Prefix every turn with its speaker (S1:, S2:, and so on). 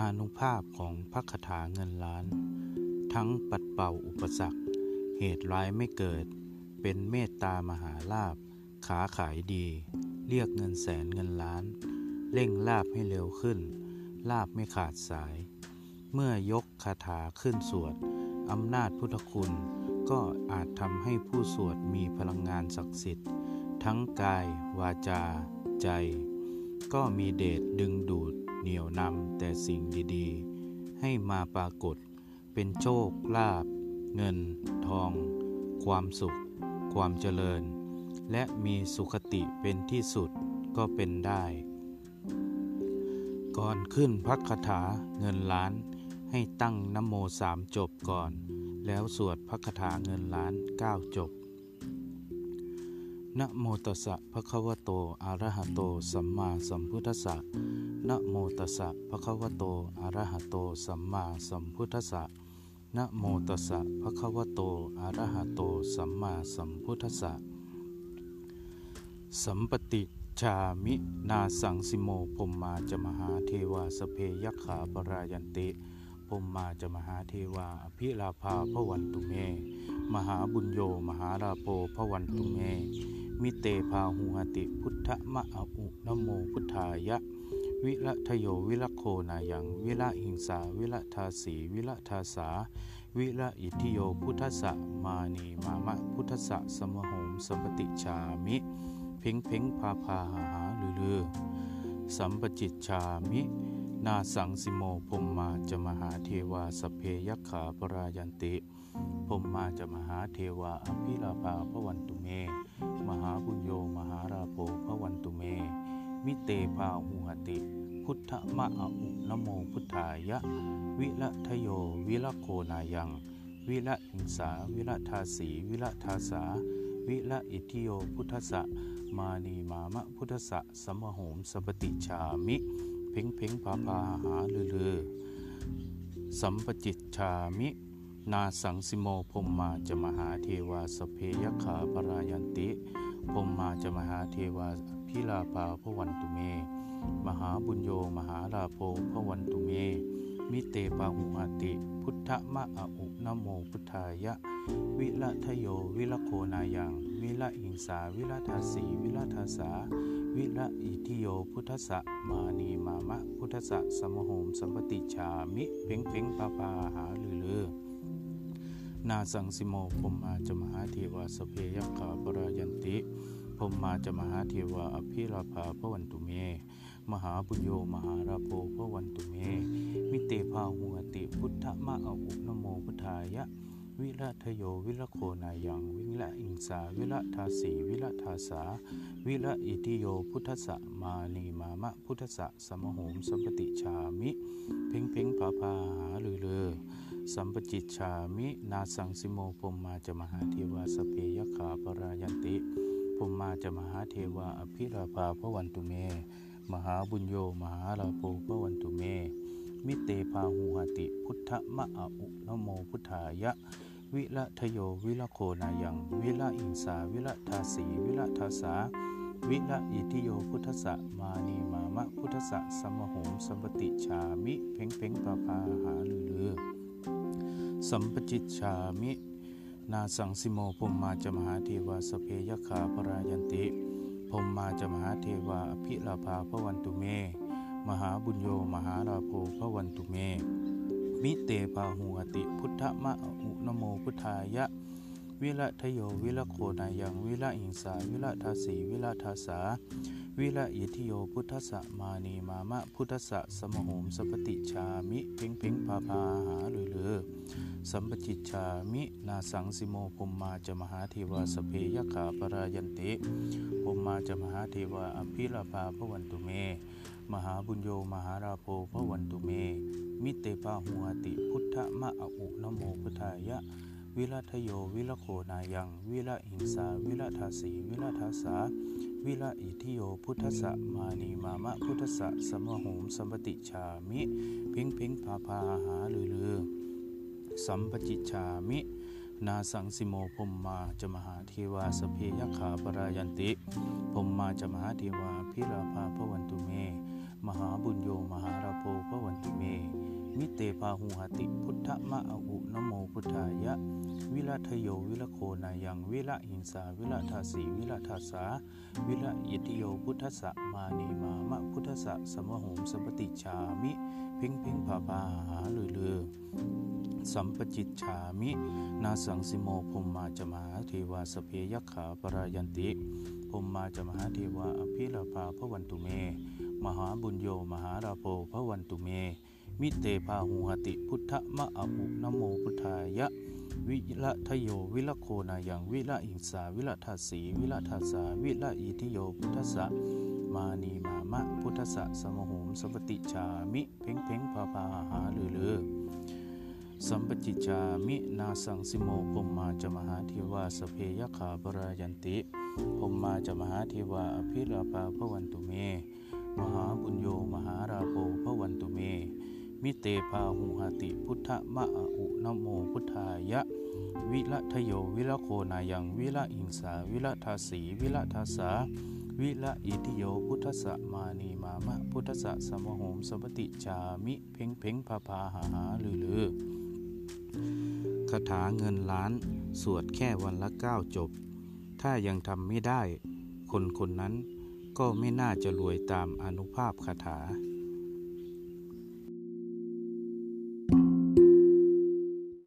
S1: อานุภาพของพระคาถาเงินล้าน ทั้งปัดเป่าอุปสรรค เหตุร้ายไม่เกิด เป็นเมตตามหาลาบขาขายดี เรียกเงินแสนเงินล้าน เร่งลาบให้เร็วขึ้น ลาบไม่ขาดสาย เมื่อยกคาถาขึ้นสวดอำนาจพุทธคุณก็อาจทำให้ผู้สวดมีพลังงานศักดิ์สิทธิ์ ทั้งกาย วาจา ใจ ก็มีเดชดึงดูด เหนี่ยวนำแต่สิ่งดีๆ ให้มาปรากฏ เป็นโชคลาภเงิน ทอง ความสุข ความเจริญ และมีสุขติเป็นที่สุดก็เป็นได้ ก่อนขึ้นพักคาถาเงินล้านให้ตั้งนโมสามจบก่อน แล้วสวดพักคาถาเงินล้านเก้าจบ นะโมตัสสะภะคะวะโตอะระหะโต สัมมาสัมพุทธัสสะนะโมตัสสะภะคะวะโตอะระหะโต สัมมาสัมพุทธัสสะนะโมตัสสะภะคะวะโตอะระหะโต สัมมาสัมพุทธัสสะสัมปติชามินาสังสิโมพมมาจมหาเทวาสเพยักขาปรายันติพมมาจมหาเทวาอภิลาภาพวันตุเม มหาบุญโยมหาราโปพวันตุเม มิเตพาหุหติพุทธมะอุนโมพุทธายะ วิละทโยวิละโคนายัง วิละหิงสาวิละทาสีวิละทาสา วิละอิทิโยพุทธะมานีมามะพุทธะสมโหมสัมปติชามิ เพ่งเพ่งพาพาหาหาลือลือสัมปจิตชามิ นาสังสิโมพมมาจะมหาเทวาสเพยักขาปรายันติพมมาจะมหาเทวาอภิลาภาพระวันตุเม มหาบุญโยมหาราโภพระวันตุเม มิเตภาหุหติ พุทธมะอุนโมพุทธายะ วิละทโยวิละโคนายัง วิละหิงสาวิละทาสีวิละทาสา วิละอิทิโยพุทธะมานีมามะพุทธะสมโหมสปติชามิ พ่งเพ่งพาพาหาลือลือสัมปจิตชามิ นาสังสิโมพมมาจะมหาเทวาสเพยขาปรายันติพมมาจะมหาเทวาพิลาภาพวันตุเม มหาบุญโยมหาลาโภพวันตุเม มิเตปาหุหติ พุทธมะอุนโมพุทธายะ วิละทโยวิละโคนายัง วิละอิงสาวิละทาสีวิละทาสา วิระอิทิโยพุทธะมานีมามะ พุทธะสมโหมสัมปติชามิเพ่งเพ่งปาปาหาลือลือนาสังสิโมพมมาจมหาเทวาสเพยขาปรายันติพมมาจมหาเทวาอภิราภาพวันตุเม มหาบุญโยมหาราโภพวันตุเมมิเตภาหุติพุทธมะออุนโมพุทธายะ วิระทโยวิระโคนายังวิระอิงสาวิระทาสีวิระทาสา วิระอิติโยพุทธะมานีมามะพุทธะสมโหมสัมปติชามิ เพ่งเพ่งพาพาหาลือเลอสัมปจิตชามินาสังสิโมพมมาจะมหาเทวาสเปยขาปรายันติพมมาจะมหาเทวาอภิราภาพระวันตุเม มหาบุญโยมหาลาโภพระวันตุเม มิเตพาหูหติ พุทธมะอุนโมพุทธายะ วิละทโยวิละโคนายัง วิละอิงสา วิละทาสีวิละทาสา วิละอิทิโยพุทธะมานีมามะพุทธะสมโหมสัมปติชามิ เพ่งเพ่งปาพาหาลือลือสัมปจิตชามิ นาสังสิโมพุมมาจมหาเทวาสเพยขาปรายันติ พมมาจมหาเทวาอภิลาภาพระวันตุเม มหาบุญโยมหาราโภพระวันตุเม มิเตปาหูอติพุทธมะอุนโมพุทธายะ วิละทโยวิละโคนายังวิละอิงสาวิละทาสีวิละทาสา วิละอิทิโยพุทธะมานีมามะพุทธะสมโหมสปติชามิเพ่งเพ่งพาพาหาลือเลอสัมปจิตชามินาสังสิโมภมมาจะมหาเทวาสเพยขาปรายันติภมมาจะมหาเทวาอภิลาภาพวันตุเม มหาบุญโยมหาราโภพระวันตุเม มิเตปาหัวติพุทธมะอุนโมพุทธายะวิรัทโยวิรโคนายัง วิระหิงสา วิรัทาสีวิรัทาสา วิระอิทิโยพุทธะมานีมามะพุทธะสมโหมสัมปติชามิพ่งพ่งพาพาหาลือลือสัมปจิชามินาสังสิโมพมมาจะมหาเทวาสเพยขาปรายันติพมมาจะมหาเทวาพิราภาพวันตุเม มหาบุญโยมหาราโพพระวันตุเม มิเตปาหูหติพุทธมะอาอุนโมพุทธายะ วิรัทโยวิรโคนายังวิระหิงสาวิระทาสีวิระทาสาวิระอิติโยพุทธสะมานีมามะพุทธสะสมโหมสัมปติชามิพ่งพ่งผาพาหาลือลือสัมปจิตชามิ นาสังสิโมพมมาจมหาเทวาสเพยักขาปรายันติพมมาจมหาเทวาอภิลาภาพระวันตุเม มหาบุญโยมหาราโพพระวันตุเม มิเตพาหูหติพุทธมะอาอุนโมพุทธายะ วิละทโยวิละโคนายังวิละอิงสาวิละทัสสีวิละทัสสาวิละอิทิโยพุทธะมานีมามะพุทธะสมโหมสัมปติชามิ เพ่งเพ่งพาพาหาลือลือสัมปจิจามินาสังสิโมพมมาจมหาเทวาสเพยขาปรายันติพมมาจมหาเทวาอภิราภาพระวันตุเม มหาบุญโยมหาราโภ มิเตพาหุหติพุทธมะอุนโมพุทธายะ วิละทโยวิละโคนายังวิละอิงสาวิละทาสีวิละทาสาวิละอิทิโยพุทธสะมานีมามะพุทธสะสมโหมสมปติจามิเพ่งเพ่งพาพาหาหาลือลือคาถาเงินล้าน สวดแค่วันละเก้าจบ ถ้ายังทำไม่ได้ คนคนนั้นก็ไม่น่าจะรวยตามอนุภาพคาถา